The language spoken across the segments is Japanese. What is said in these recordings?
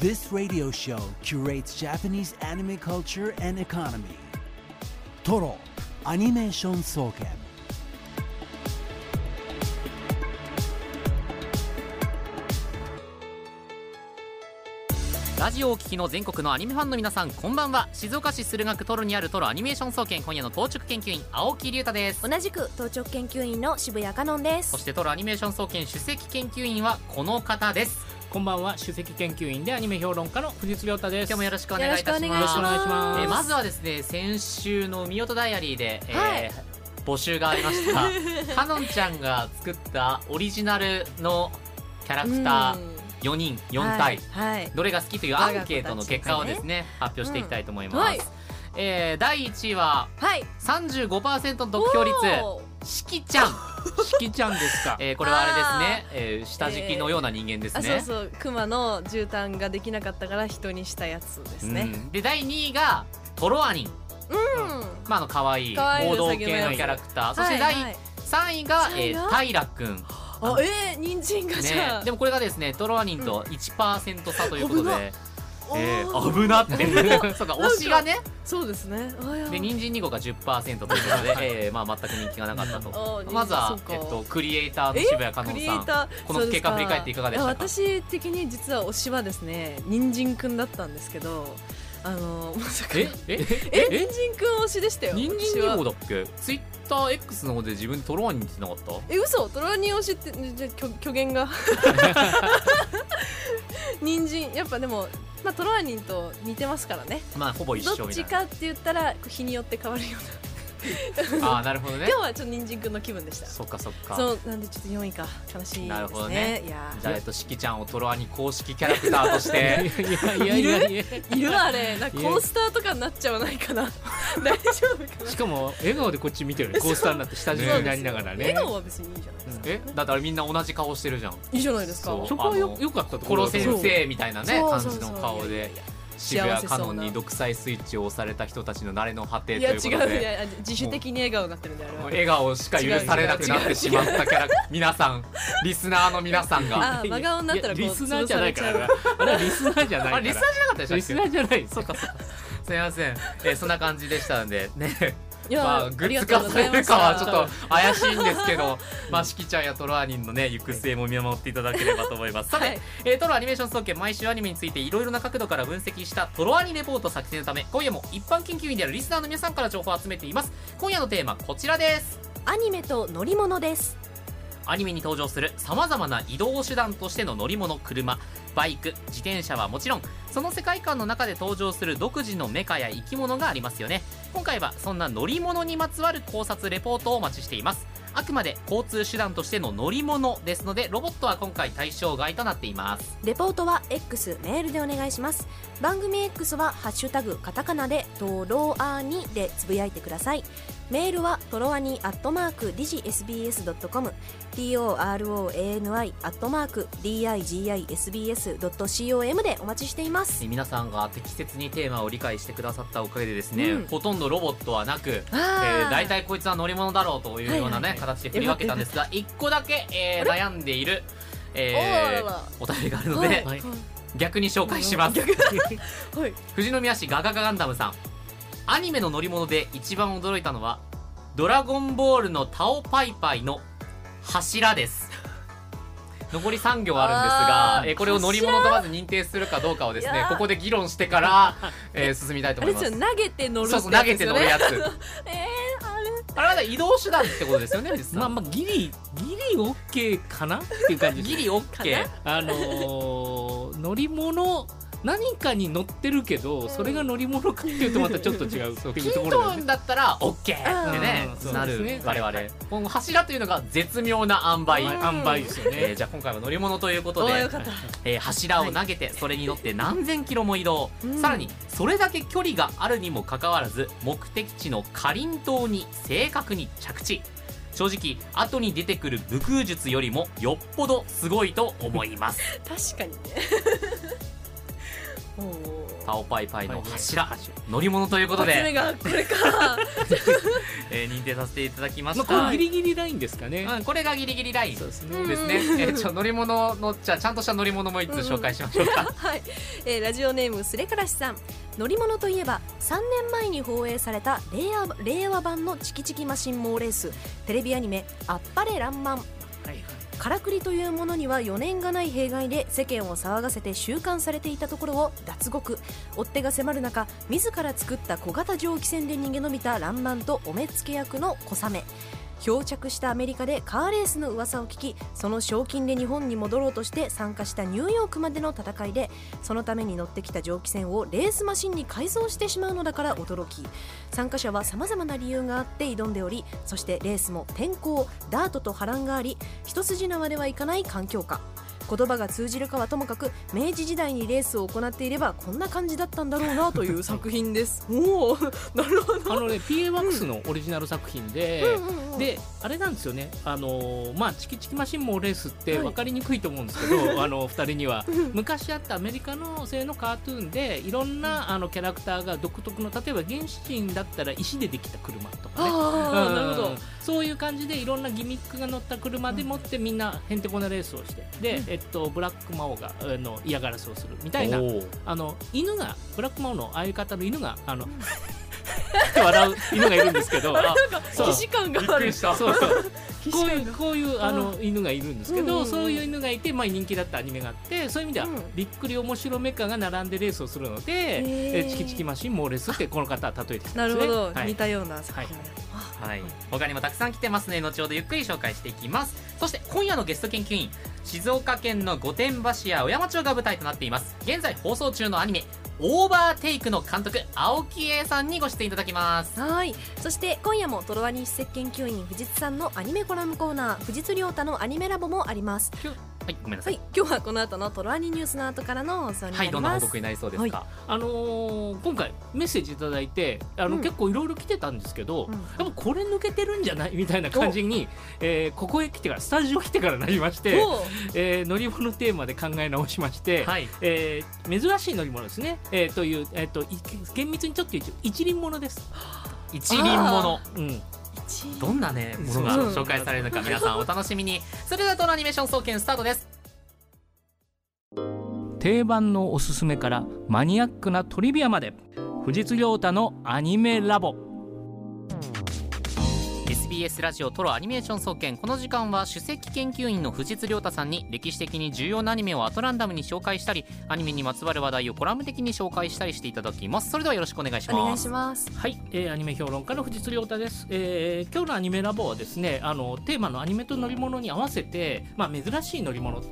This radio show curates Japanese anime culture and economy. Toro Animation Soken. ラジオをお聞きの全国のアニメファンの皆さんこんばんは静岡市駿河区トロにあるトロアニメーション総研今夜の当直研究員青木隆太です同じく当直研究員の渋谷香音ですそしてトロアニメーション総研首席研究員はこの方ですこんばんは。首席研究員でアニメ評論家の藤津亮太です。今日もよろしくお願いいたします。よろしくお願いします。えーまずはですね先週の「みおとダイアリーで」えーはい。募集がありました。かのんちゃんが作ったオリジナルのキャラクター4人4体、はい、はい。どれが好きというアンケートの結果をですね発表していきたいと思います、うんはい。えー第1位ははい。35%の得票率しきちゃん、しきちゃんですか。えーこれはあれですね、えー下敷きのような人間ですあね、そうそう。クマの絨毯ができなかったから人にしたやつですね。うん。で第2位がトロアニン。うん、まああの可愛い王道系のキャラクター。そして第はいはい3位が、えー、三位が平くんあえー、人参がじゃね。あ、でもこれがですねトロアニンと1%差ということで、おえーー、危なって そうか推しがね。そうですね。で人参2号が10%ということで、えーまあ、全く人気がなかったと。まずはえっと、クリエイターの渋谷かのクリエんさんこの結果振り返っていかがでしたか？私的に実は推しはですね人参くんだったんですけどあのまさかえ？え？え？人参くん推しでしたよ人参2号だっけ？ツイッター X の方で自分トロアニンってなかっえ嘘。トラニ推しってじゃあ虚虚言が。人参やっぱでもまあトロアニンと似てますからね。たまあほぼ一緒どっみたいな。ちかって言ったら日によって変わるような ああなるほどね。今日はちょっと人参くんの気分でした。そっかそっか。そうなんでちょっと4位か悲しいですね。なるほどね。いや。じゃあえっとしきちゃんをトロアニ公式キャラクターとして。いやいるあれ。なんかコースターとかになっちゃわないかな。大丈夫かな。しかも笑顔でこっち見てるねコースターになって下敷きになりながらね。笑顔は別にいいじゃないですか、え？だってあれみんな同じ顔してるじゃん。いいじゃないですか。そこはよよかったところ先生みたいなね感じの顔で渋谷カノンに独裁スイッチを押された人たちの慣れの果てといいや違ういうことでや自主的に笑顔になってるんだよ笑顔しか許されなくなってしまったキャラ皆さんリスナーの皆さんが。あ真顔になったらリスナーじゃないから。あれはリスナーじゃないから。あリスナーじゃなかったでしたっけ？リスナーじゃない。そうかそうか。すみません、えーそんな感じでしたんでねまあ、グッズ化されるかはちょっと怪しいんですけど、まあ、しきちゃんやトロアニンのね、行く末も見守っていただければと思います。さて、はいえートロアニメーション総研毎週アニメについていろいろな角度から分析したトロアニレポート作成のため、今夜も一般研究員であるリスナーの皆さんから情報を集めています。今夜のテーマ、こちらです。アニメと乗り物ですアニメに登場するさまざまな移動手段としての乗り物車バイク自転車はもちろんその世界観の中で登場する独自のメカや生き物がありますよね。今回はそんな乗り物にまつわる考察レポートをお待ちしています。あくまで交通手段としての乗り物ですのでロボットは今回対象外となっています。レポートは X メールでお願いします。番組 X は「ハッシュタグカタカナ」で「トロアーニ」でつぶやいてください。メールはトロアニアットマークディジ SBS.com TOROANI アットマーク DIGISBS.com でお待ちしていますえ皆さんが適切にテーマを理解してくださったおかげでですね、うん。ほとんどロボットはなくえあー、大体こいつは乗り物だろうというようなね、はいはいはい。形で振り分けたんですが一個だけ、えー悩んでいる、おえーお便りがあるので、はい。はい。逆に紹介します。はい。富士 宮市ガガガガンダムさんアニメの乗り物で一番驚いたのは「ドラゴンボール」のタオパイパイの柱です。残り3行あるんですがえーこれを乗り物とまず認定するかどうかをですいやーここで議論してから、えー進みたいとあ思います。投げて乗るそうそう投げて乗るやつ。えー、あれ？あれはね移動手段ってことですよねまあまあギリギリオッケーかなっていう感じギリオッケー。あのー乗り物何かに乗ってるけどそれが乗り物かっていうとまたちょっと違うっていうとキントーンころだよねだったら OK ってね。うん。なる我々。この柱というのが絶妙な塩梅。はい塩梅ですよね。えーじゃあ今回は乗り物ということでえー柱を投げてそれに乗って何千キロも移動、うん。さらにそれだけ距離があるにもかかわらず目的地のかりんとうに正確に着地。正直後に出てくる武空術よりもよっぽどすごいと思います。確かにねパオパイパイのはい。柱柱乗り物ということで、がこれか えー認定させていただきましまあ、た、これギリギリラインですかね、うん、これがギリギリライン。そうですね、うんですね、えーちょ乗り物のじゃあちゃんとした乗り物も一つ紹介しましょうか、はい、えーラジオネームすれからしさん。乗り物といえば3年前に放映された令和令和版のチキチキマシンモーレース。テレビアニメ「あっぱれらんまん」からくりというものには余念がない弊害で世間を騒がせて収監されていたところを脱獄。追っ手が迫る中自ら作った小型蒸気船で逃げ延びた爛漫とお目付け役の小雨。漂着したアメリカでカーレースの噂を聞きその賞金で日本に戻ろうとして参加したニューヨークまでの戦いでそのために乗ってきた蒸気船をレースマシンに改造してしまうのだから驚き参加者はさまざまな理由があって挑んでおりそしてレースも天候ダートと波乱があり一筋縄ではいかない環境下。言葉が通じるかはともかく明治時代にレースを行っていればこんな感じだったんだろうなという作品です。おおなるほど。あのね PA ワックスのオリジナル作品で、であれなんですよね。あのーまあチキチキマシンもレースってはい。分かりにくいと思うんですけど、あの2人には。昔あったアメリカの製のカートゥーンでいろんなあのキャラクターが独特の例えば原始人だったら石でできた車とかね。ああうん。なるほど。そういう感じでいろんなギミックが乗った車でもってみんなへんてこなレースをして。で、えっと、ブラック魔王があの嫌がらせをするみたいなあの犬がブラックマンの相方の犬があの 笑う犬がいるんですけどあそう。既視感がある。した。そうそう。既こういうこういうあの犬がいるんですけど、うんうんうん。そういう犬がいて、まあ、人気だったアニメがあってそういう意味では、うん。びっくり面白メカが並んでレースをするので、えチキチキマシンモーレスってこの方は例えてきたですね。なんるほど、はい。似たような作品だ、はい、他にもたくさん来てますので後ほどゆっくり紹介していきます。そして今夜のゲスト研究員。静岡県の御殿場市や小山町が舞台となっています。現在放送中のアニメ「オーバーテイク」の監督青木栄さんにご出演いただきます。はい。そして今夜もトロワニ史跡研究員藤津さんのアニメコラムコーナー藤津亮太のアニメラボもありますはいごめんなさはいい今日はこの後のトロワニニュースの後からの放送になはい、ります。どんな報告になりそうですか、あのー今回メッセージいただいてあの、うん。結構いろいろ来てたんですけど、うん。やっぱこれ抜けてるんじゃないみたいな感じに、えーここへ来てからスタジオ来てからなりまして、えー乗り物テーマで考え直しまして、はい。えー珍しい乗り物ですね、えーという、えー、とい厳密にちょっと一輪物です。一輪物。うんどんなねものが紹介されるのか皆さんお楽しみに。それではトロアニメーション総研スタートです。定番のおすすめからマニアックなトリビアまで。藤津亮太のアニメラボ SBS ラジオトロアニメーション総研この時間は首席研究員の藤津亮太さんに歴史的に重要なアニメをアトランダムに紹介したりアニメにまつわる話題をコラム的に紹介したりしていただきます。それではよろしくお願いしお願いますします。はい、えーアニメ評論家の藤津亮太です、えー今日のアニメラボはですねあのテーマのアニメと乗り物に合わせて、まあ、珍しい乗り物。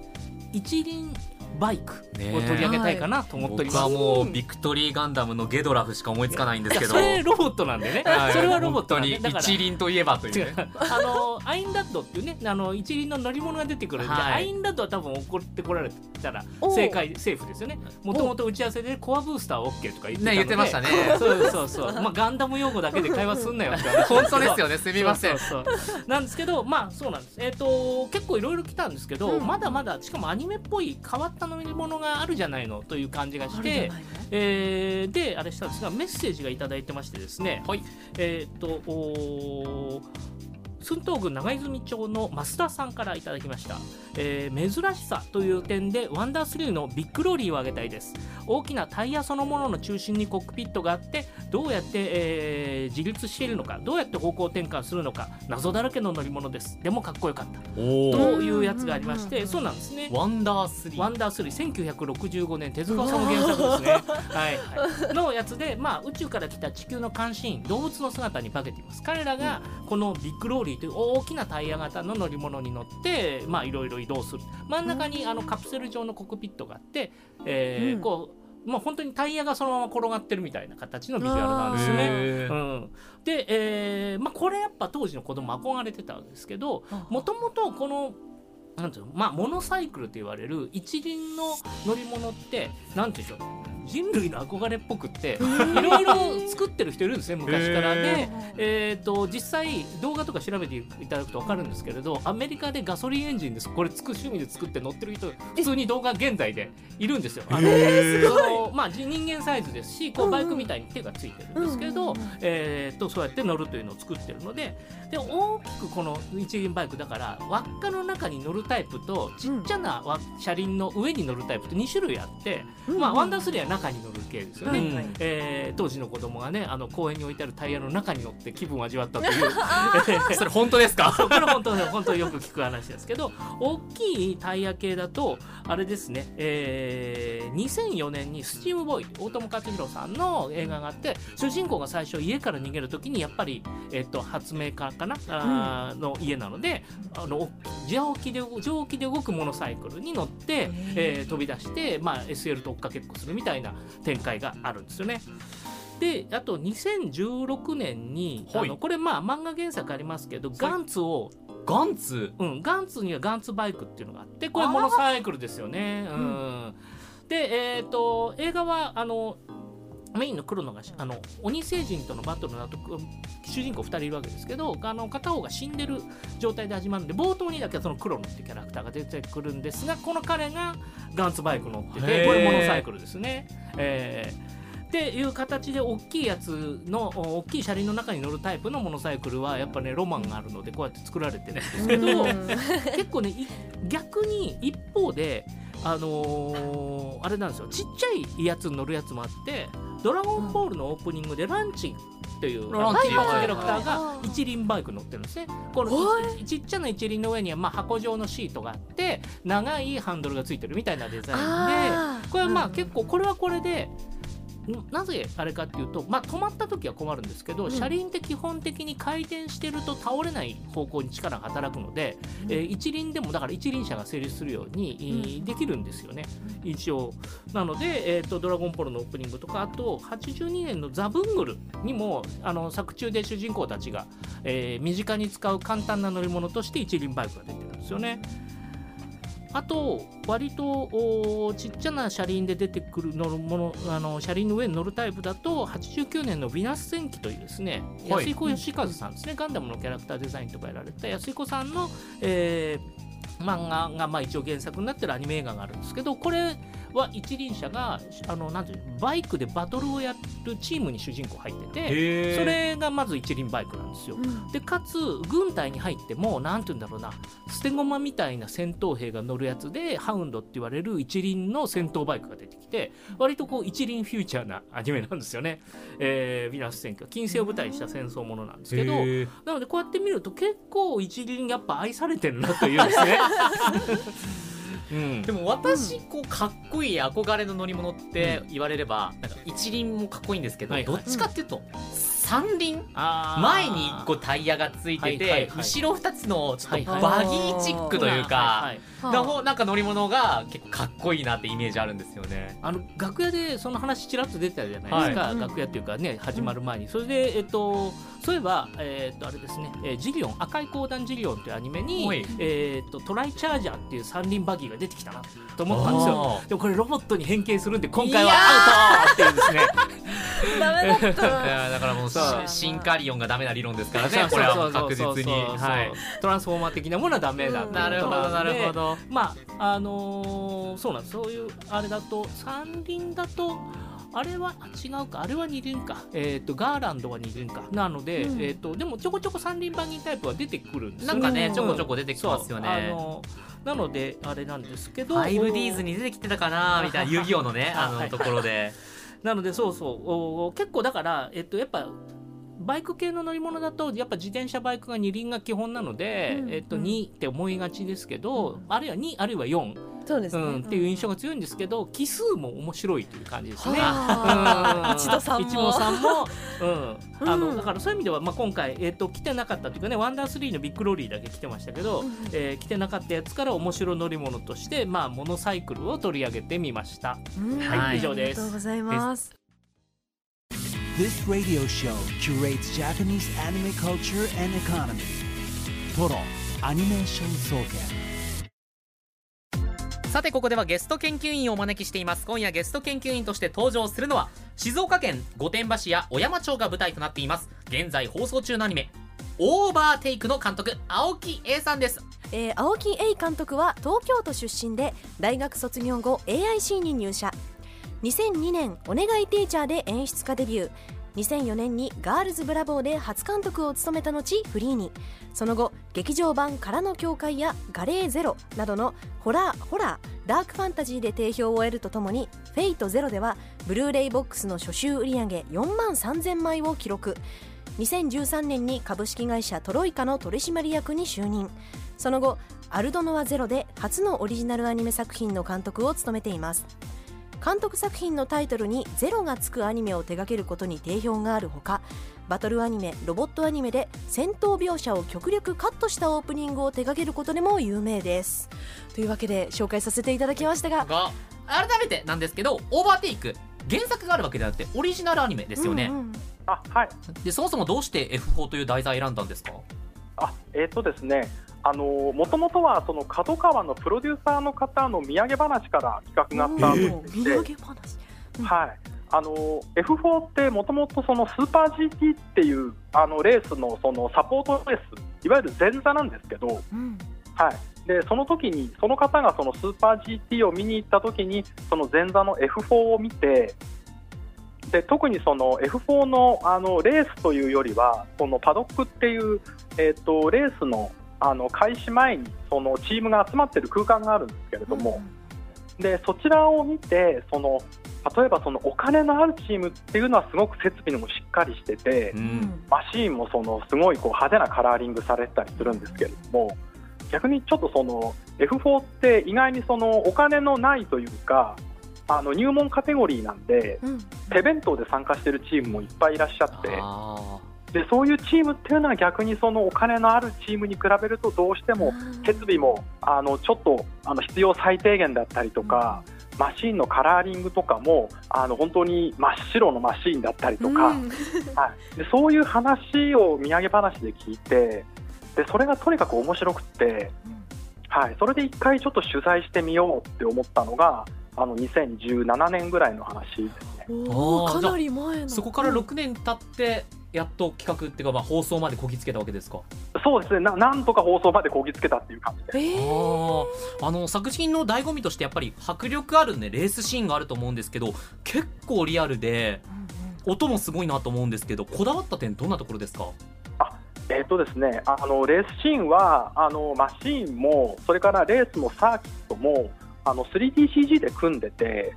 一輪バイクを取り上げたいかなと思っており僕ます、はもうビクトリーガンダムのゲドラフしか思いつかないんですけど。それロボットなんでね、はい。それはロボットに一輪といえばという違ね。う あのアインラッドっていうねあの一輪の乗り物が出てくるんで、はい。アインラッドは多分怒ってこられたら正解セーフですよね。もともと打ち合わせでコアブースター OK とか言ってたので、ね言ってましたね。そうそうそう、まあ、ガンダム用語だけで会話すんなよって話 本当ですよね。すみません。そう。なんですけどまあそうなんです。えっ、と結構いろいろ来たんですけど、うん。まだまだしかもアニメっぽい変わった乗り物があるじゃないのという感じがしてえーであれしたんですがメッセージがいただいてましてですねはい。えっ、とおー駿東郡長泉町の増田さんからいただきました、えー珍しさという点でワンダースリーのビッグローリーを挙げたいです。大きなタイヤそのものの中心にコックピットがあってどうやって、えー自立しているのかどうやって方向転換するのか謎だらけの乗り物です。でもかっこよかった。おとおいうやつがありましてそうなんですね。ワンダースリー。ワンダースリー。1965年手塚さんの原作ですね。はい、はい、のやつで、まあ、宇宙から来た地球の監視員動物の姿に化けています。彼らがこのビッグローリーという大きなタイヤ型の乗り物に乗ってまあいろいろ移動する。真ん中にあのカプセル状のコックピットがあって、えーうん。こうもう本当にタイヤがそのまま転がってるみたいな形のビジュアルなんですよね。うん、で、えーまあ、これやっぱ当時の子供憧れてたんですけどもともとこのなんていうの？まあモノサイクルと言われる一輪の乗り物ってなんていうんでしょう？人類の憧れっぽくっていろいろ作ってる人いるんですね昔から。で、えー、と実際動画とか調べていただくと分かるんですけれどアメリカでガソリンエンジンですこれつく趣味で作って乗ってる人普通に動画現在でいるんですよ。あのまあ、人間サイズですしこうバイクみたいに手がついてるんですけど、えー、とそうやって乗るというのを作ってるのでで大きくこの一輪バイクだから輪っかの中に乗るタイプとちっちゃな輪車輪の上に乗るタイプと2種類あって、まあ、ワンダースリーは中に乗る系ですよね。うん。えー当時の子供がねあの公園に置いてあるタイヤの中に乗って気分を味わったという。それ本当ですか？これ本当本当よく聞く話ですけど大きいタイヤ系だとあれですね、えー2004年に「スチームボーイ」大友克洋さんの映画があって主人公が最初家から逃げる時にやっぱり、えっと発明家かな、あーの家なのであの蒸気で蒸気で動くモノサイクルに乗って、えー飛び出して、まあ、SL と追っかけっこするみたいな展開があるんですよね。であと2016年に、はい。あのこれまあ漫画原作ありますけど、ガンツをガンツ？うん、ガンツにはガンツバイクっていうのがあってこれモノサイクルですよね。うん。で、えー、と映画はあのメインの黒のがあの鬼星人とのバトルの後主人公2人いるわけですけどあの片方が死んでる状態で始まるんで冒頭にだけその黒野っていうキャラクターが出てくるんですがこの彼がガンツバイク乗っててこれモノサイクルですね。えー。っていう形で大きいやつのお大きい車輪の中に乗るタイプのモノサイクルはやっぱねロマンがあるのでこうやって作られてるんですけど結構ねい逆に一方であのーあれなんですよ。ちっちゃいやつに乗るやつもあって「ドラゴンボール」のオープニングでランチっていうランチ。キはいャラクターはいが一輪バイク乗ってるんですね。このいちっちゃな一輪の上にはまあ箱状のシートがあって長いハンドルがついてるみたいなデザインで。これはまあ結構これはこれでんなぜあれかっていうと、まあ、止まった時は困るんですけど、ん。車輪って基本的に回転してると倒れない方向に力が働くので、えー一輪でもだから一輪車が成立するように、えーできるんですよね。一応。なので、えー、とドラゴンボールのオープニングとかあと82年の「ザ・ブングル」にもあの作中で主人公たちが、えー身近に使う簡単な乗り物として一輪バイクが出てるんですよね。あと割とおちっちゃな車輪で出てくる乗るものあの車輪の上に乗るタイプだと89年の「ヴィナス戦記」というですね、はい。安井子義和さんですねガンダムのキャラクターデザインとかやられた安井子さんの、えー漫画がまあ一応原作になってるアニメ映画があるんですけどこれは一輪車があのなんていうのバイクでバトルをやるチームに主人公入っててへそれがまず一輪バイクなんですよ。でかつ軍隊に入ってもなんて言うんだろうな捨て駒みたいな戦闘兵が乗るやつでハウンドって言われる一輪の戦闘バイクが出てきて割とこう一輪フューチャーなアニメなんですよね。えー、ヴィナス戦記は近世を舞台にした戦争ものなんですけどなのでこうやって見ると結構一輪やっぱ愛されてるなというですね。うん。でも私こうかっこいい憧れの乗り物って言われればなんか一輪もかっこいいんですけど、はいはい。どっちかっていうと三輪？前にこうタイヤがついてて、はいはいはい。後ろ2つのちょっとはいバギーチックというか、はいなんか乗り物が結構かっこいいなってイメージあるんですよね。あの楽屋でその話ちらっと出てたじゃないですか、はい。楽屋っていうかね始まる前に、それでえっとそういえばえっとあれですね、えージリオン赤い光弾ジリオンというアニメにはい。えっとトライチャージャーっていう三輪バギーが出てきたなと思ったんですよ。でもこれロボットに変形するんで今回はアウトっていうですね。ダメだった。いやだからもうシンカリオンがダメな理論ですからねこれは確実に。はい。トランスフォーマー的なものはダメだなるほどなるほど。まああのーそうなんです。そういうあれだと三輪だとあれはあ違うか。あれは二輪か。えっ、とガーランドは二輪か。なので、うん。えっ、とでもちょこちょこ三輪バギータイプは出てくるんですよ。なんかねうんちょこちょこ出てきますよそう。あね。のなのであれなんですけど。5Ds に出てきてたかな みたいな遊戯王のねあはい。のところで。なのでそうそう。お結構だからえっとやっぱバイク系の乗り物だとやっぱ自転車バイクが二輪が基本なので、うん。えっと、うん2って思いがちですけど、うん。あるいは2あるいは4、そうですね、うん、っていう印象が強いんですけど奇数も面白いという感じですね。一度さんも。一度さんも、うん、あうん。のだからそういう意味では、まあ、今回、えっと来てなかったというかねワンダースリーのビッグローリーだけ来てましたけど、うんえー来てなかったやつから面白乗り物として、まあ、モノサイクルを取り上げてみました。うん。はい以上です。ありがとうございます。This radio show curates Japanese anime culture and economy. Toro Animation Soken. さてここではゲスト研究員をお招きしています。今夜ゲスト研究員として登場するのは静岡県御殿場市や小山町が舞台となっています。現在放送中のアニメオーバーテイクの監督青木 A さんです。えー青木栄監督は東京都出身で大学卒業後 AIC に入社。2002年「お願いティーチャー」で演出家デビュー。2004年に「ガールズブラボー」で初監督を務めた後フリーに。その後劇場版「空の教会」や「ガレーゼロ」などのホラーホラーダークファンタジーで定評を得るとともに「フェイトゼロではブルーレイボックスの初週売上げ4万3000枚を記録。2013年に株式会社トロイカの取締役に就任。その後アルドノアゼロで初のオリジナルアニメ作品の監督を務めています。監督作品のタイトルに「ゼロがつくアニメを手掛けることに定評があるほかバトルアニメロボットアニメで戦闘描写を極力カットしたオープニングを手掛けることでも有名です。というわけで紹介させていただきましたがが改めてなんですけどオーバーテイク原作があるわけではなくてオリジナルアニメですよね、うんうん。あはい。でそもそもどうして F4 という題材選んだんですか？あえっ、とですねもともとはその角川のプロデューサーの方の土産話から企画がスタートしていて、土産話。はい、あの F4 ってもともとそのスーパー GT っていうあのレースのそのサポートレースいわゆる前座なんですけど、うん。はい、でその時にその方がそのスーパー GT を見に行った時にその前座の F4 を見てで特にその F4 のあのレースというよりはそのパドックっていう、えー、とレースのあの開始前にそのチームが集まっている空間があるんですけれども、でそちらを見てその例えばそのお金のあるチームっていうのはすごく設備もしっかりしてて、ううん。んマシーンもそのすごいこう派手なカラーリングされてたりするんですけれども逆にちょっとその F4 って意外にそのお金のないというかあの入門カテゴリーなんでうん。手弁当で参加しているチームもいっぱいいらっしゃってあでそういうチームっていうのは逆にそのお金のあるチームに比べるとどうしても設備もあのちょっとあの必要最低限だったりとか、マシーンのカラーリングとかもあの本当に真っ白のマシーンだったりとか、うん。はい、でそういう話を土産話で聞いてでそれがとにかく面白くって、はい、それで一回ちょっと取材してみようって思ったのがあの2017年ぐらいの話ですね。おかなり前の。そこから6年経ってやっと企画っていうか、まあ、放送までこぎつけたわけですか？そうですね。ななんとか放送までこぎつけたっていう感じで。えー。ああの作品の醍醐味としてやっぱり迫力あるねレースシーンがあると思うんですけど結構リアルで音もすごいなと思うんですけどこだわった点どんなところですか？えーとですね、あのレースシーンはあのマシーンもそれからレースもサーキットもあの 3DCG で組んでて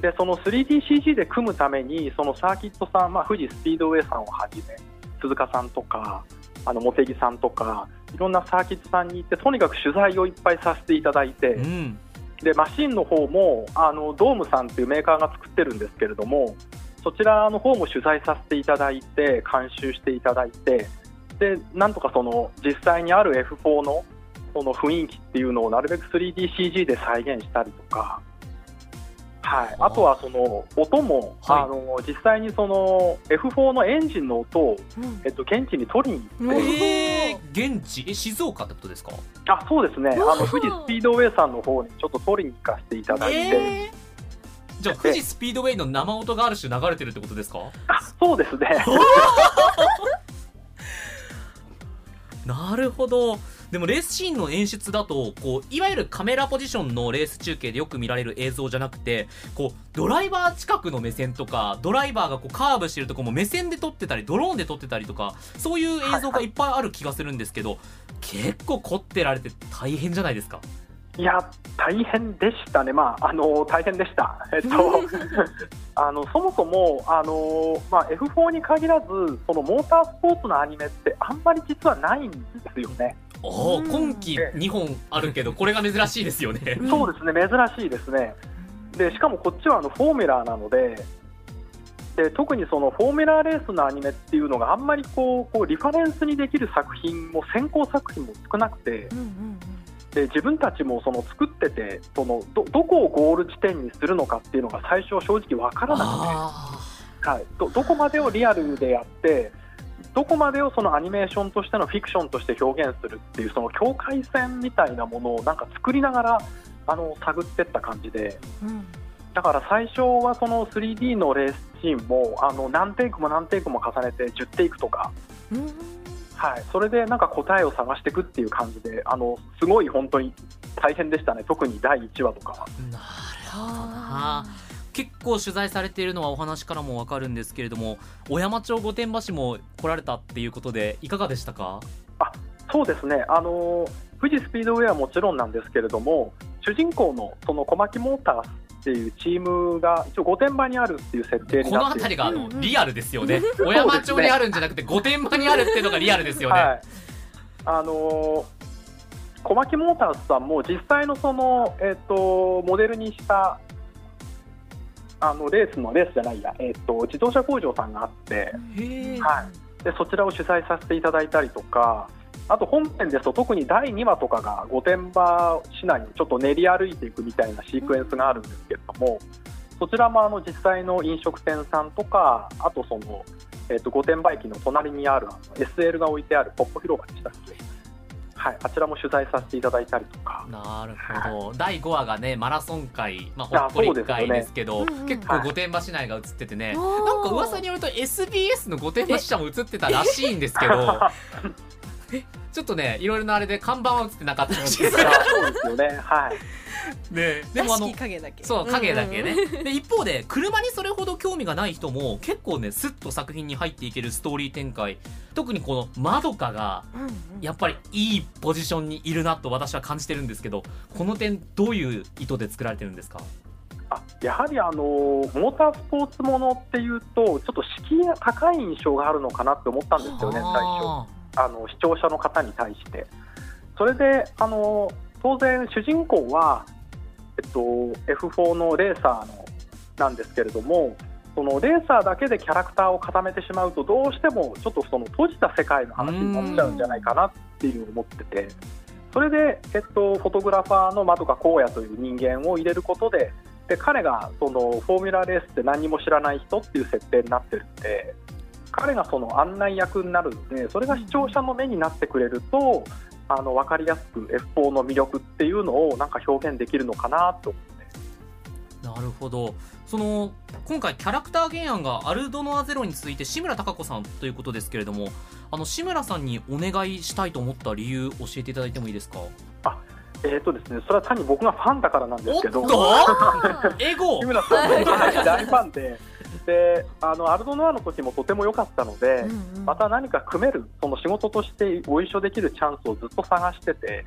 でその 3DCG で組むためにそのサーキットさん、まあ、富士スピードウェイさんをはじめ鈴鹿さんとかあの茂木さんとかいろんなサーキットさんに行ってとにかく取材をいっぱいさせていただいてうん。でマシンの方もあのドームさんっていうメーカーが作ってるんですけれどもそちらの方も取材させていただいて監修していただいてでなんとかその実際にある F4 のその雰囲気っていうのをなるべく 3DCG で再現したりとか、はい、あとはその音も、はい。あの実際にその F4 のエンジンの音を、うん。えっと、現地に取りに行っうんて、えー、現地？え静岡ってことですか？あそうですね。あの富士スピードウェイさんの方にちょっと取りに行かせていただいて。えー。じゃあ富士スピードウェイの生音がある種流れてるってことですか？あそうですね。なるほどでもレースシーンの演出だとこういわゆるカメラポジションのレース中継でよく見られる映像じゃなくてこうドライバー近くの目線とかドライバーがこうカーブしてるとこも目線で撮ってたりドローンで撮ってたりとかそういう映像がいっぱいある気がするんですけど、結構凝ってられて大変じゃないですか？いや、大変でしたね、まあ、あの大変でした、えっと、あのそもそもあの、まあ、F4 に限らず、そのモータースポーツのアニメって、あんまり実はないんですよね、おうん。ー今季2本あるけどこれが珍しいですよね。うん。そうですね、珍しいですね、でしかもこっちはあのフォーミュラーなので、で特にそのフォーミュラーレースのアニメっていうのがあんまりこうこうリファレンスにできる作品も先行作品も少なくて。うんうんで自分たちもその作っててそのどどこをゴール地点にするのかっていうのが最初正直わからなあくて、はい、どどこまでをリアルでやってどこまでをそのアニメーションとしてのフィクションとして表現するっていうその境界線みたいなものをなんか作りながらあの探っていった感じで。うん。だから最初はその 3D のレースシーンもあの何テイクも何テイクも重ねて10テイクとか、うん。はい、それでなんか答えを探していくっていう感じであのすごい本当に大変でしたね。特に第1話とかは。なるほど。な結構取材されているのはお話からもわかるんですけれども小山町御殿場市も来られたっていうことでいかがでしたか？そうですね。あの富士スピードウェイはもちろんなんですけれども主人公のその小牧モータースっていうチームが一応御殿場にあるっていう設定にこのなってい辺りがあの、うんうん。リアルですよね。小山町にあるんじゃなくて御殿場にあるっていうのがリアルですよね、はい、あのー小牧モータースさんも実際のその、えっとモデルにしたあのレースのレースじゃないや、えっと自動車工場さんがあって、はい、でそちらを取材させていただいたりとかあと本編ですと特に第2話とかが御殿場市内をちょっと練り歩いていくみたいなシークエンスがあるんですけれども、そちらもあの実際の飲食店さんとかあとその、えっと御殿場駅の隣にあるあの SL が置いてあるポップ広場でしたっけ、はい、あちらも取材させていただいたりとか。なるほど。第5話がねマラソン会、まあ、ほあっこり会ですけどうんうん結構御殿場市内が映っててね、あーなんか噂によると SBS の御殿場支社も映ってたらしいんですけど ちょっとねいろいろなあれで看板は映ってなかったらしいですいやそうですよね、はい、ねでもあの影だけ。そう影だけね、で一方で車にそれほど興味がない人も結構ねスッと作品に入っていけるストーリー展開。特にこのまどかがうんうん。やっぱりいいポジションにいるなと私は感じてるんですけどこの点どういう意図で作られてるんですか？あやはりあのモータースポーツものっていうと、ちょっと敷居が高い印象があるのかなって思ったんですよね、最初。あの視聴者の方に対して。それであの当然、主人公は、えっと、F4 のレーサーのなんですけれども、そのレーサーだけでキャラクターを固めてしまうと、どうしてもちょっとその閉じた世界の話になっちゃうんじゃないかなっていう思ってて、それで、えっと、フォトグラファーの窓か荒野という人間を入れることで、で彼がそのフォーミュラレースって何も知らない人っていう設定になってるんで、彼がその案内役になるので、それが視聴者の目になってくれると、あの分かりやすく F4 の魅力っていうのをなんか表現できるのかなと。思って。ーなるほど。その今回キャラクター原案がアルドノアゼロに続いて志村貴子さんということですけれどもあの志村さんにお願いしたいと思った理由教えていただいてもいいですか？えーとですね、それは単に僕がファンだからなんですけど、エゴ！志村さん大ファンで、であのアルドノアの時もとても良かったので、ーうん。また何か組める、その仕事としてご一緒できるチャンスをずっと探してて、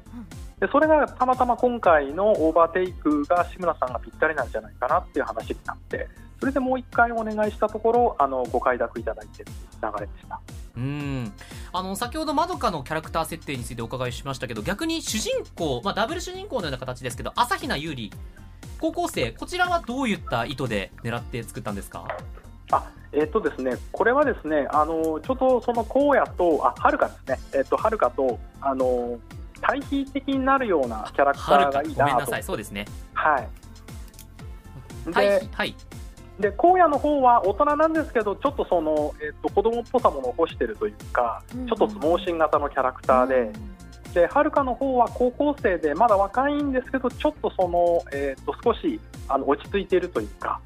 でそれがたまたま今回のオーバーテイクが志村さんがぴったりなんじゃないかなっていう話になって、それでもう一回お願いしたところ、あのご快諾いただいてる流れでした。うん。あの先ほどまどかのキャラクター設定についてお伺いしましたけど逆に主人公、まあ、ダブル主人公のような形ですけど朝比奈優里高校生こちらはどういった意図で狙って作ったんですか？あえっ、とですね、これはですね、あのちょっとその荒野と、あ、はるかですね、えっ、と、はるかと、あの対比的になるようなキャラクターがいいなと。ごめんなさい。そうですね。はい。はいで、はいで荒野の方は大人なんですけど、ちょっとその、えっ、と、子供っぽさも残してるというか、うんちょっと相撲神型のキャラクターで、で、はるかの方は高校生で、まだ若いんですけど、ちょっとその、えっ、と、少し、あの、落ち着いているというか、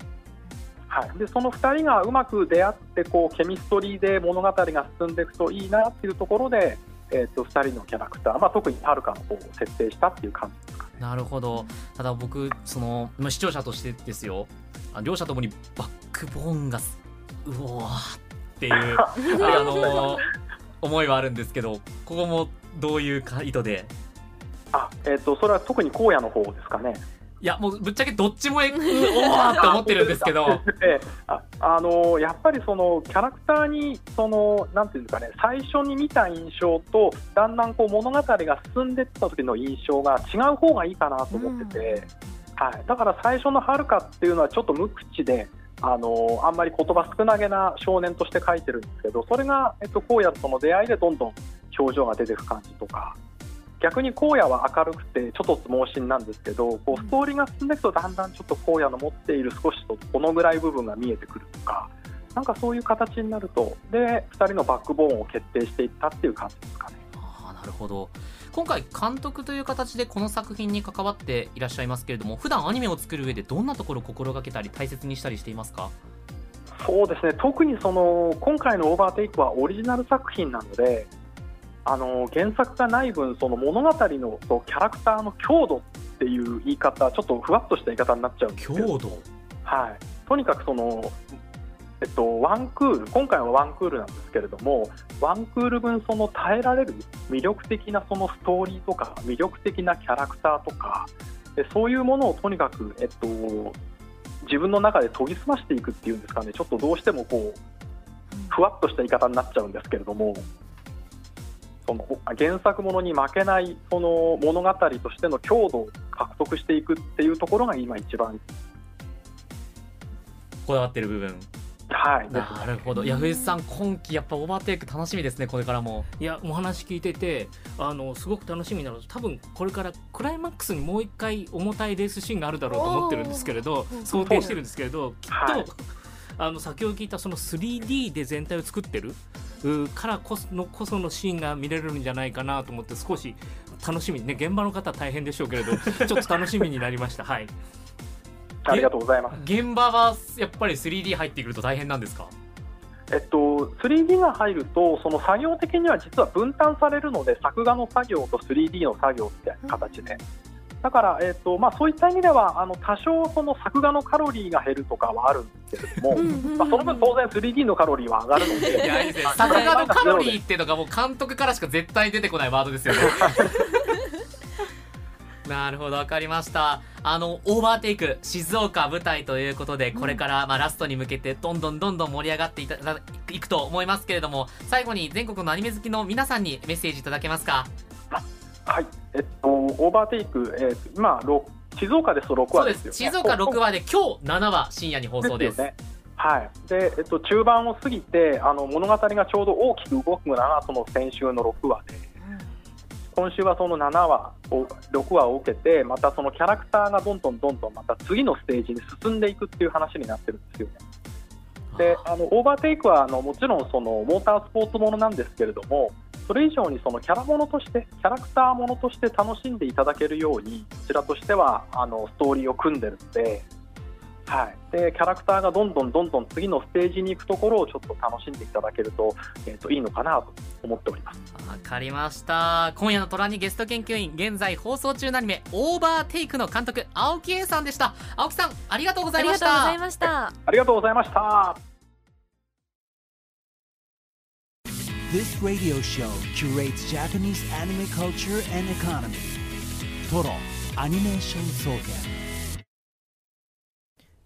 はい、でその2人がうまく出会ってこうケミストリーで物語が進んでいくといいなっていうところで、えー、と2人のキャラクター、まあ、特にはるかの方を設定したっていう感じですかね。なるほど。ただ僕その、まあ、視聴者としてですよ。あ両者ともにバックボーンがすうおーっていう あの思いはあるんですけどここもどういうか意図で？あえー、とそれは特に荒野の方ですかね。いやもうぶっちゃけどっちもえう おーって思ってるんですけど。ええ。ああのやっぱりそのキャラクターにそのなんていうんですかね最初に見た印象とだんだんこう物語が進んでいった時の印象が違う方がいいかなと思ってて、はい、だから最初のはるかっていうのはちょっと無口であのあんまり言葉少なげな少年として書いてるんですけどそれが、えっと、荒野との出会いでどんどん表情が出てく感じとか逆に荒野は明るくてちょっと相撲心なんですけどこうストーリーが進んでいくとだんだんちょっと荒野の持っている少しとこのぐらい部分が見えてくるとかなんかそういう形になるとで2人のバックボーンを決定していったっていう感じですかね。あーなるほど今回監督という形でこの作品に関わっていらっしゃいますけれども普段アニメを作る上でどんなところを心がけたり大切にしたりしていますか？そうですね。特にその今回の「オーバーテイク」はオリジナル作品なのであの原作がない分その物語のそうキャラクターの強度っていう言い方ちょっとふわっとした言い方になっちゃうんですけど、度？はい、とにかくその、えっと、ワンクール今回はワンクールなんですけれどもワンクール分その耐えられる魅力的なそのストーリーとか魅力的なキャラクターとかそういうものをとにかく、えっと、自分の中で研ぎ澄ましていくっていうんですかね。ちょっとどうしてもこうふわっとした言い方になっちゃうんですけれどもその原作ものに負けないその物語としての強度を獲得していくっていうところが今一番。こだわってる部分。はい。なるほど。いや藤井さん今期やっぱオーバーテイク楽しみですねこれからも。いやお話聞いててあのすごく楽しみなのと多分これからクライマックスにもう一回重たいレースシーンがあるだろうと思ってるんですけれど想定してるんですけれどきっと、はい。あの先ほど聞いたその 3D で全体を作ってるうからこそのこそのシーンが見れるんじゃないかなと思って少し楽しみにね現場の方は大変でしょうけれどちょっと楽しみになりました。はいありがとうございます。現場はやっぱり 3D 入ってくると大変なんですか？えっと、3D が入ると、その作業的には実は分担されるので、作画の作業と 3D の作業みたいな形で。だから、えっとまあ、そういった意味では、あの多少その作画のカロリーが減るとかはあるんですけれども、まあ、その分当然 3D のカロリーは上がるので、いやいいですね。作画のカロリーっていうのがもう監督からしか絶対出てこないワードですよね なるほど分かりました。あのオーバーテイク静岡舞台ということでこれからまあラストに向けてどんどんどんどん盛り上がっていただいくと思いますけれども最後に全国のアニメ好きの皆さんにメッセージいただけますか？はい。えっと、オーバーテイク、えー、今、ろ静岡ですと6そうです話です。よね。静岡6話で今日7話深夜に放送です。よね。はい。でえっと、中盤を過ぎてあの物語がちょうど大きく動くのがその先週の6話で、今週はその7話を6話を受けてまたそのキャラクターがどんどんどんどんまた次のステージに進んでいくっていう話になってるんですよね。であのオーバーテイクはあのもちろんそのモータースポーツものなんですけれどもそれ以上にそのキャラものとしてキャラクターものとして楽しんでいただけるようにこちらとしてはあのストーリーを組んでるので,、はい、でキャラクターがどんどんどんどん次のステージに行くところをちょっと楽しんでいただけると,、えー、といいのかなと思っております。わかりました今夜の虎にゲスト研究員現在放送中のアニメ「オーバーテイク」の監督青木 A さんでした青木さんありがとうござありいましたがとうございましたありがとうございました。This radio show curates Japanese anime culture and economy. Toro Animation Soken.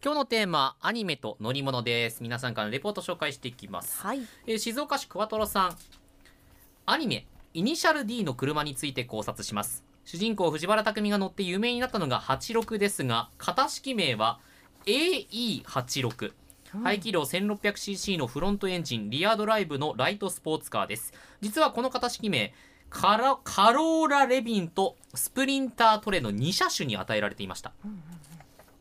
今日のテーマアニメと乗り物です。皆さんからのレポート紹介していきます。はい。えー静岡市クワトロさん。アニメ「イニシャル D」の車について考察します。主人公藤原匠が乗って有名になったのが86ですが型式名は AE86 排気量 1600cc のフロントエンジンリアドライブのライトスポーツカーです。実はこの型式名カローラ・レビンとスプリンター・トレの2車種に与えられていました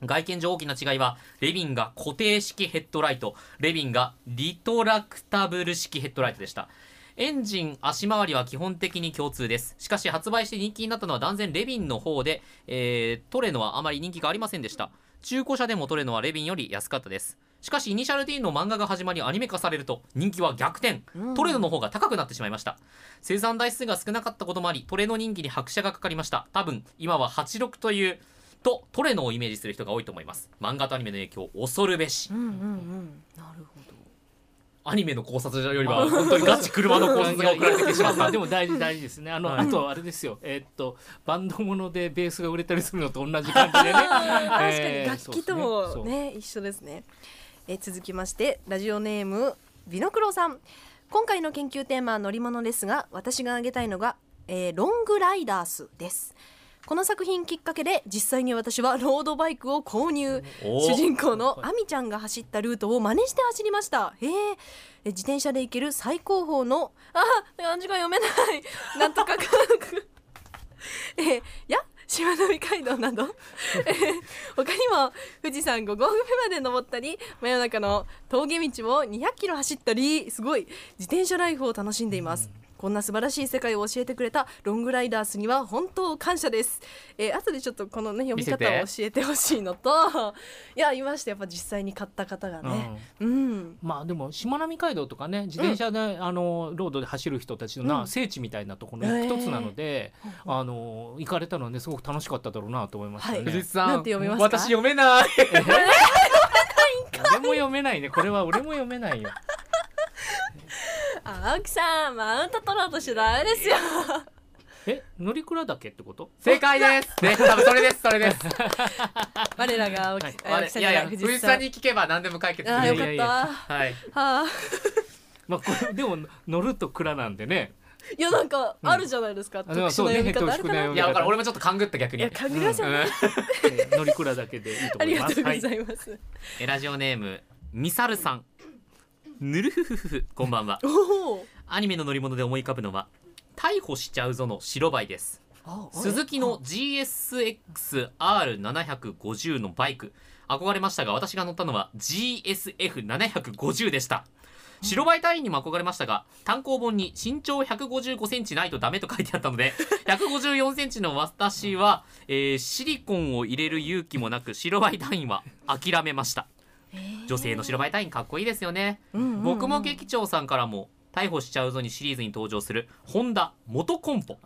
外見上大きな違いはレビンが固定式ヘッドライト。レビンがリトラクタブル式ヘッドライトでした。エンジン足回りは基本的に共通です。しかし発売して人気になったのは断然レビンの方で、えートレノはあまり人気がありませんでした。中古車でもトレノはレビンより安かったです。しかしイニシャル D の漫画が始まりアニメ化されると人気は逆転。トレノの方が高くなってしまいました。生産台数が少なかったこともありトレノ人気に拍車がかかりました。多分今は86というとトレノをイメージする人が多いと思います。漫画とアニメの影響恐るべし。うんうんうん。なるほど。アニメの考察よりは本当にガチ車の考察が送られてきてしまった。でも大事大事ですね。あの、はい。あとあれですよ。えーっとバンドものでベースが売れたりするのと同じ感じでね。確かにえー楽器ともそうですね一緒ですね。えー続きましてラジオネームビノクロさん。今回の研究テーマは乗り物ですが私が挙げたいのが、えーロングライダースですこの作品きっかけで実際に私はロードバイクを購入。お主人公のアミちゃんが走ったルートを真似して走りました。へええ自転車で行ける最高峰のあ漢字が読めない。なんとか科学えーやしまなみ海道など、えー他にも富士山5合目まで登ったり真夜中の峠道を200キロ走ったりすごい。自転車ライフを楽しんでいます、こんな素晴らしい世界を教えてくれたロングライダースには本当感謝です、えー、後でちょっとこのね読み方を教えてほしいのと いやいましたやっぱ実際に買った方がね。うん、まあでもしまなみ海道とかね自転車で、あのロードで走る人たちのな、うん。聖地みたいなところの一つなので、あの行かれたのはねすごく楽しかっただろうなと思いましたよね。はい。藤井さん。なんて読めますか？私読めない。俺も読めないね。これは俺も読めないよ。あ青木さんマウント取ろうとしちゃダメですよ。え乗鞍岳ってこと？正解です。ね多分それですそれです。我らが青木,、はい。青木さんじゃないいやいや藤井さん。に聞けば何でも解決する。あーよかった。いやいやはい。はあ。まあこれでも乗ると蔵なんでね。いやなんかあるじゃないですか、あ特殊な読み方あるかな、そうねいや分かる。俺もちょっと勘ぐった逆に。いや神楽じゃない、え乗鞍岳でいいとあ思います。りがとうごはい。ざいます、えラジオネームミサルさんぬるふふふふ。こんばんは。アニメの乗り物で思い浮かぶのは逮捕しちゃうぞの白バイです。鈴木の GSX-R750 のバイク。憧れましたが私が乗ったのは GSF750 でした。白バイ隊員にも憧れましたが単行本に身長155センチないとダメと書いてあったので 154センチの私は、えーシリコンを入れる勇気もなく白バイ隊員は諦めました女性の白バイ隊員かっこいいですよね、僕も劇長さんからも逮捕しちゃうぞにシリーズに登場するホンダモトコンポ。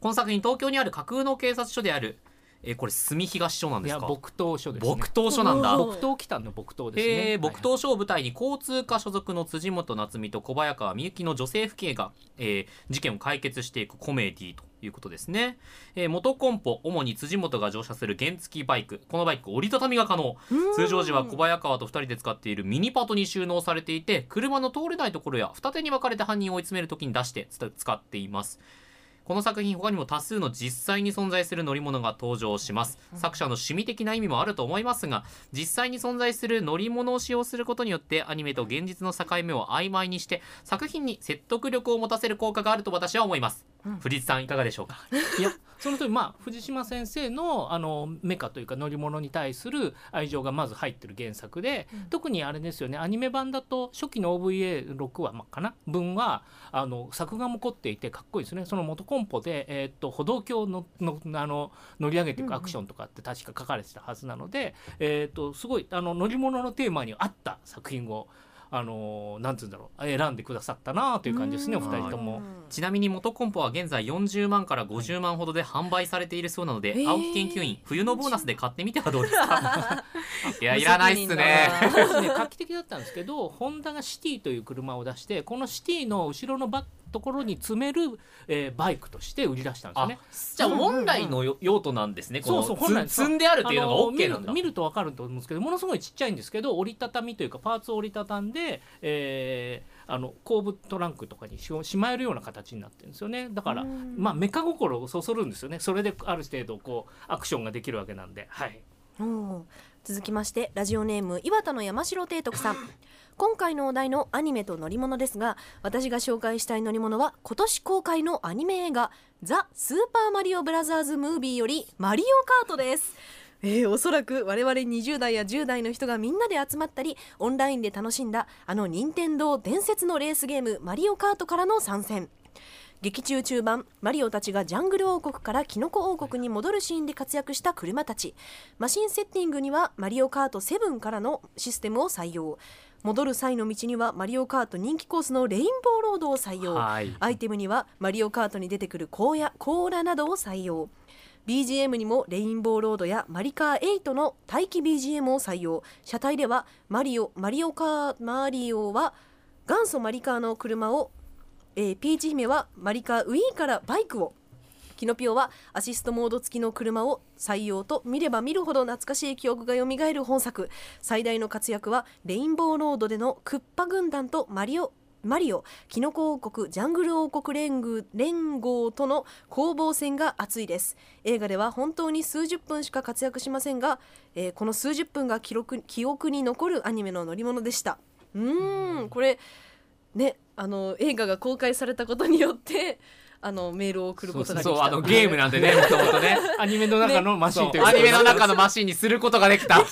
この作品東京にある架空の警察署であるえーこれ住東署なんいですか？や木刀署ですね。木刀署なんだ。お木刀来たの木刀ですね。えー、木刀署を舞台に交通課所属の辻元夏美と小早川みゆきの女性府警が、えー事件を解決していくコメディということですね、えー元コンポ主に辻元が乗車する原付バイク。このバイク折りたたみが可能。通常時は小早川と2人で使っているミニパトに収納されていて車の通れないところや二手に分かれて犯人を追い詰めるときに出してつ使っていますこの作品他にも多数の実際に存在する乗り物が登場します。作者の趣味的な意味もあると思いますが実際に存在する乗り物を使用することによってアニメと現実の境目を曖昧にして作品に説得力を持たせる効果があると私は思います、藤井さんいかがでしょうか？いやその通りまあ藤島先生のあのメカというか乗り物に対する愛情がまず入ってる原作で、特にあれですよね。アニメ版だと初期の OVA6 話かな？分はあの作画も凝っていてかっこいいですね。その元コンポで、えーっと歩道橋ののあの乗り上げていくアクションとかって確か書かれてたはずなので、えーっとすごいあの乗り物のテーマに合った作品をあのなんつうんだろう選んでくださったなという感じですねお二人とも。ちなみに元コンポは現在40万から50万ほどで販売されているそうなので、へー青木研究員冬のボーナスで買ってみてはどうですか？いやいらないっすね。ね。画期的だったんですけどホンダがシティという車を出してこのシティの後ろのバところに積める、えーバイクとして売り出したんですよあね。じゃあ本来のよ用途なんですねそうそう本来つ積んであるっていうのが OK なんだ。見ると分かると思うんですけどものすごいちっちゃいんですけど折りたたみというかパーツを折りたたんで、えーあの後部トランクとかにししまえるような形になってるんですよね。だから、まあ、メカ心をそそるんですよね。それである程度こうアクションができるわけなんで。はい。おー。続きましてラジオネーム岩田の山城提督さん今回のお題のアニメと乗り物ですが私が紹介したい乗り物は今年公開のアニメ映画「ザ・スーパーマリオブラザーズ・ムービー」よりマリオカートです。えー、おそらく我々20代や10代の人がみんなで集まったりオンラインで楽しんだあの任天堂伝説のレースゲームマリオカートからの参戦。劇中中盤マリオたちがジャングル王国からキノコ王国に戻るシーンで活躍した車たち。マシンセッティングにはマリオカート7からのシステムを採用。戻る際の道にはマリオカート人気コースのレインボーロードを採用、はい。アイテムにはマリオカートに出てくる荒野甲羅などを採用。BGM にもレインボーロードやマリカー8の待機 BGM を採用。車体ではマリオマリオカーマリオは元祖マリカーの車を、えーピーチ姫はマリカーウィーからバイクをキノピオはアシストモード付きの車を採用と見れば見るほど懐かしい記憶が蘇る本作。最大の活躍はレインボーロードでのクッパ軍団とマリオマリオキノコ王国ジャングル王国連連合との攻防戦が熱いです。映画では本当に数十分しか活躍しませんが、えーこの数十分が記録記憶に残るアニメの乗り物でした。うーんこれねあの映画が公開されたことによってあのメールを送ることができた。そうあのゲームなんでねもともとね。アニメの中のマシンというアニメの中のマシンにすることができた。い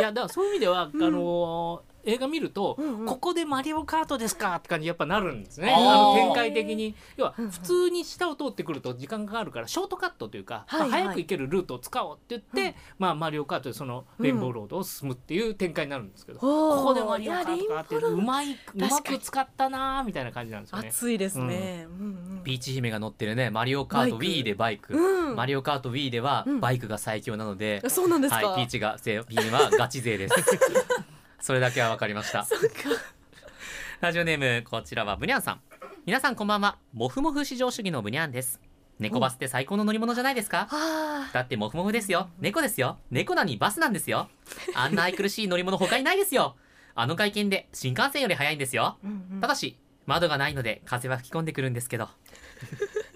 やだからそういう意味では、あの映画見ると、うんうん。ここでマリオカートですかって感じやっぱなるんですね。あの展開的に。要は普通に下を通ってくると時間がかかるからショートカットというか、はいはい。まあ早く行けるルートを使おうって言って、まあ、マリオカートでそのレインボーロードを進むっていう展開になるんですけど、こここでマリオカートがあってうまいうまく使ったなーみたいな感じなんですよね。熱いですね、うんう。ん。ピーチ姫が乗ってるねマリオカートバイク。Wii でバイク、うん。マリオカート Wii ではうん。バイクが最強なので、そうなんですか、はい、ピーチがせピーはガチ勢です それだけは分かりました。ラジオネームこちらはブニャンさん。皆さんこんばんは。モフモフ至上主義のブニャンです。猫バスって最高の乗り物じゃないですか？あだってモフモフですよ。猫ですよ。猫なのにバスなんですよ。あんな愛くるしい乗り物他にないですよ。あの外見で新幹線より速いんですよ。ーうんうん。ただし窓がないので風は吹き込んでくるんですけど。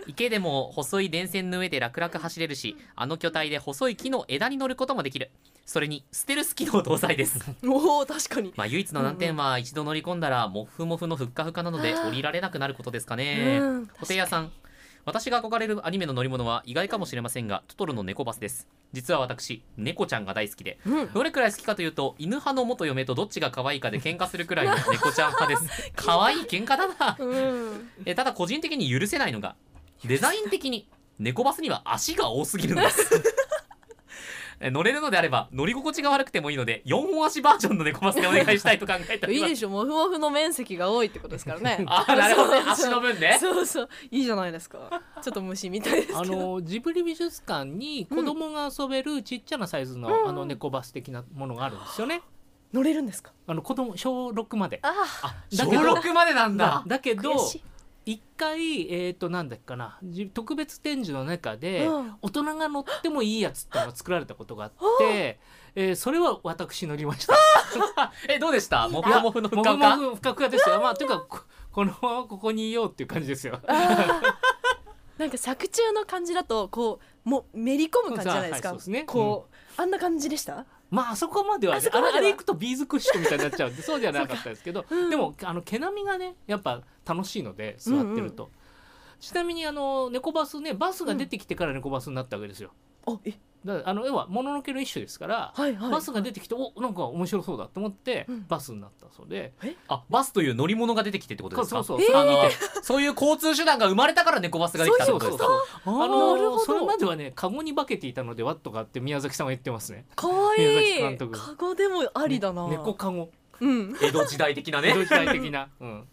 池でも細い電線の上で楽々走れるしあの巨体で細い木の枝に乗ることもできるそれにステルス機能搭載です。おお確かに。まあ唯一の難点は一度乗り込んだらモフモフのふっかふかなので降りられなくなることですかね。うん。ホテイヤさん。私が憧れるアニメの乗り物は意外かもしれませんがトトロの猫バスです。実は私猫ちゃんが大好きで。うん。どれくらい好きかというと犬派の元嫁とどっちが可愛いかで喧嘩するくらいの 猫ちゃん派です。可愛い喧嘩だな。うん。えただ個人的に許せないのがデザイン的に猫バスには足が多すぎるんです。え乗れるのであれば乗り心地が悪くてもいいので4本足バージョンの猫バスでお願いしたいと考えております。いいでしょモフモフの面積が多いってことですからね。あなるほどね。足の分ね。そうそう。いいじゃないですか。ちょっと虫みたいですけど。あのジブリ美術館に子供が遊べるちっちゃなサイズの,、あの猫バス的なものがあるんですよね。乗れるんですか？あの子供小6まで。あ小だけど6までなんだ。だけど一回えっ、となんだっけかな。じ特別展示の中で、うん。大人が乗ってもいいやつってのが作られたことがあって、えーそれは私乗りました。えどうでした？モフモフのふかふか？もふふかふかですよ。まあというかここのここにいようっていう感じですよ。なんか作中の感じだとこうもうめり込む感じじゃないですか、はいそうですね。こう、あんな感じでした？まああそこまでは,、ね、あそこまでは。あれあれ行くとビーズクッションみたいになっちゃうんでそうじゃなかったですけど、うん。でもあの毛並みがねやっぱ楽しいので座ってると、ちなみにあの猫バスねバスが出てきてから猫バスになったわけですよ。あえ？だあの要はもののけの一種ですから、はいはい。バスが出てきておなんか面白そうだと思って、うん。バスになったそうで。あバスという乗り物が出てきてってことですか？そうそうそう。あのそういう交通手段が生まれたから猫バスができたってことですか？あなるほど。のそれまではねカゴに化けていたのでワットがあって宮崎さんは言ってますね。かわ宮崎いい監督。カゴでもありだな、猫カゴ。うん。江戸時代的なね。江戸時代的な、うん、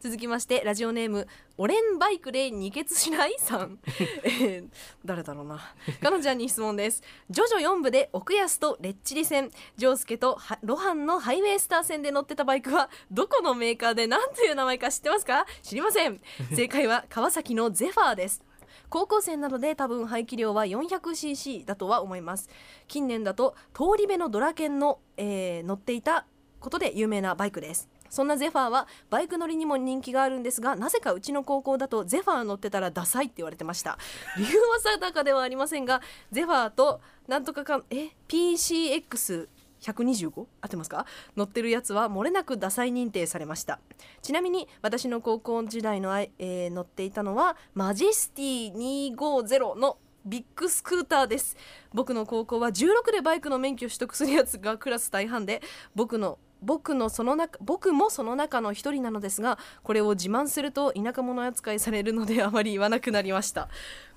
続きましてラジオネームオレンバイクで二血しないさん、えー誰だろうな。彼女に質問です。ジョジョ4部で奥安とレッチリ戦ジョースケとロハンのハイウェイスター戦で乗ってたバイクはどこのメーカーで何という名前か知ってますか？知りません。正解は川崎のゼファーです。高校生などで多分排気量は 400cc だとは思います。近年だと通り部のドラケンの、えー乗っていたことで有名なバイクです。そんなゼファーはバイク乗りにも人気があるんですがなぜかうちの高校だとゼファー乗ってたらダサいって言われてました。理由は定かではありませんがゼファーとなんとかかんえ PCX 125合ってますか？乗ってるやつは漏れなくダサい認定されました。ちなみに私の高校時代のあい、えー乗っていたのはマジェスティ250のビッグスクーターです。僕の高校は16でバイクの免許取得するやつがクラス大半で僕の僕のその中僕もその中の一人なのですがこれを自慢すると田舎者扱いされるのであまり言わなくなりました。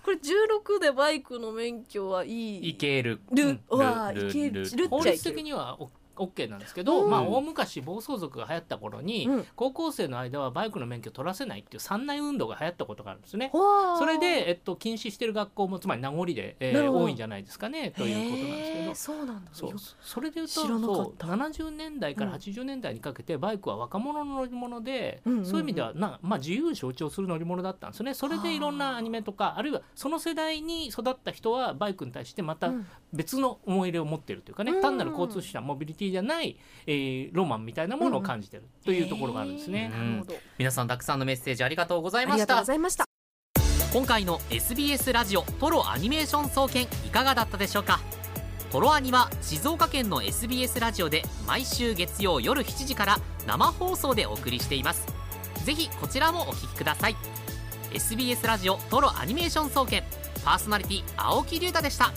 これ16でバイクの免許はいい。いける。る。うわるいける。るる。っ法律ちゃいける。的にはオ OK なんですけど、うん。まあ大昔暴走族が流行った頃に、うん。高校生の間はバイクの免許取らせないっていう三内運動が流行ったことがあるんですね。それで、えっと、禁止してる学校もつまり名残で、えー多いんじゃないですかねということなんですけど。そうなんだ。そう。それでいうとそう70年代から80年代にかけてバイクは若者の乗り物で、うんうんうん。そういう意味ではな、まあ、自由を象徴する乗り物だったんですよね。それでいろんなアニメとかあるいはその世代に育った人はバイクに対してまたうん。別の思い入れを持ってるというかね、うん。単なる交通手段モビリティじゃない、えーロマンみたいなものを感じてるというところがあるんですね。うんなるほど。皆さんたくさんのメッセージありがとうございましありがとうたございました。今回の SBS ラジオトロアニメーション総研いかがだったでしょうか？トロアニは静岡県の SBS ラジオで毎週月曜夜7時から生放送でお送りしています。ぜひこちらもお聞きください。SBS ラジオトロアニメーション総研。パーソナリティ青木龍太でした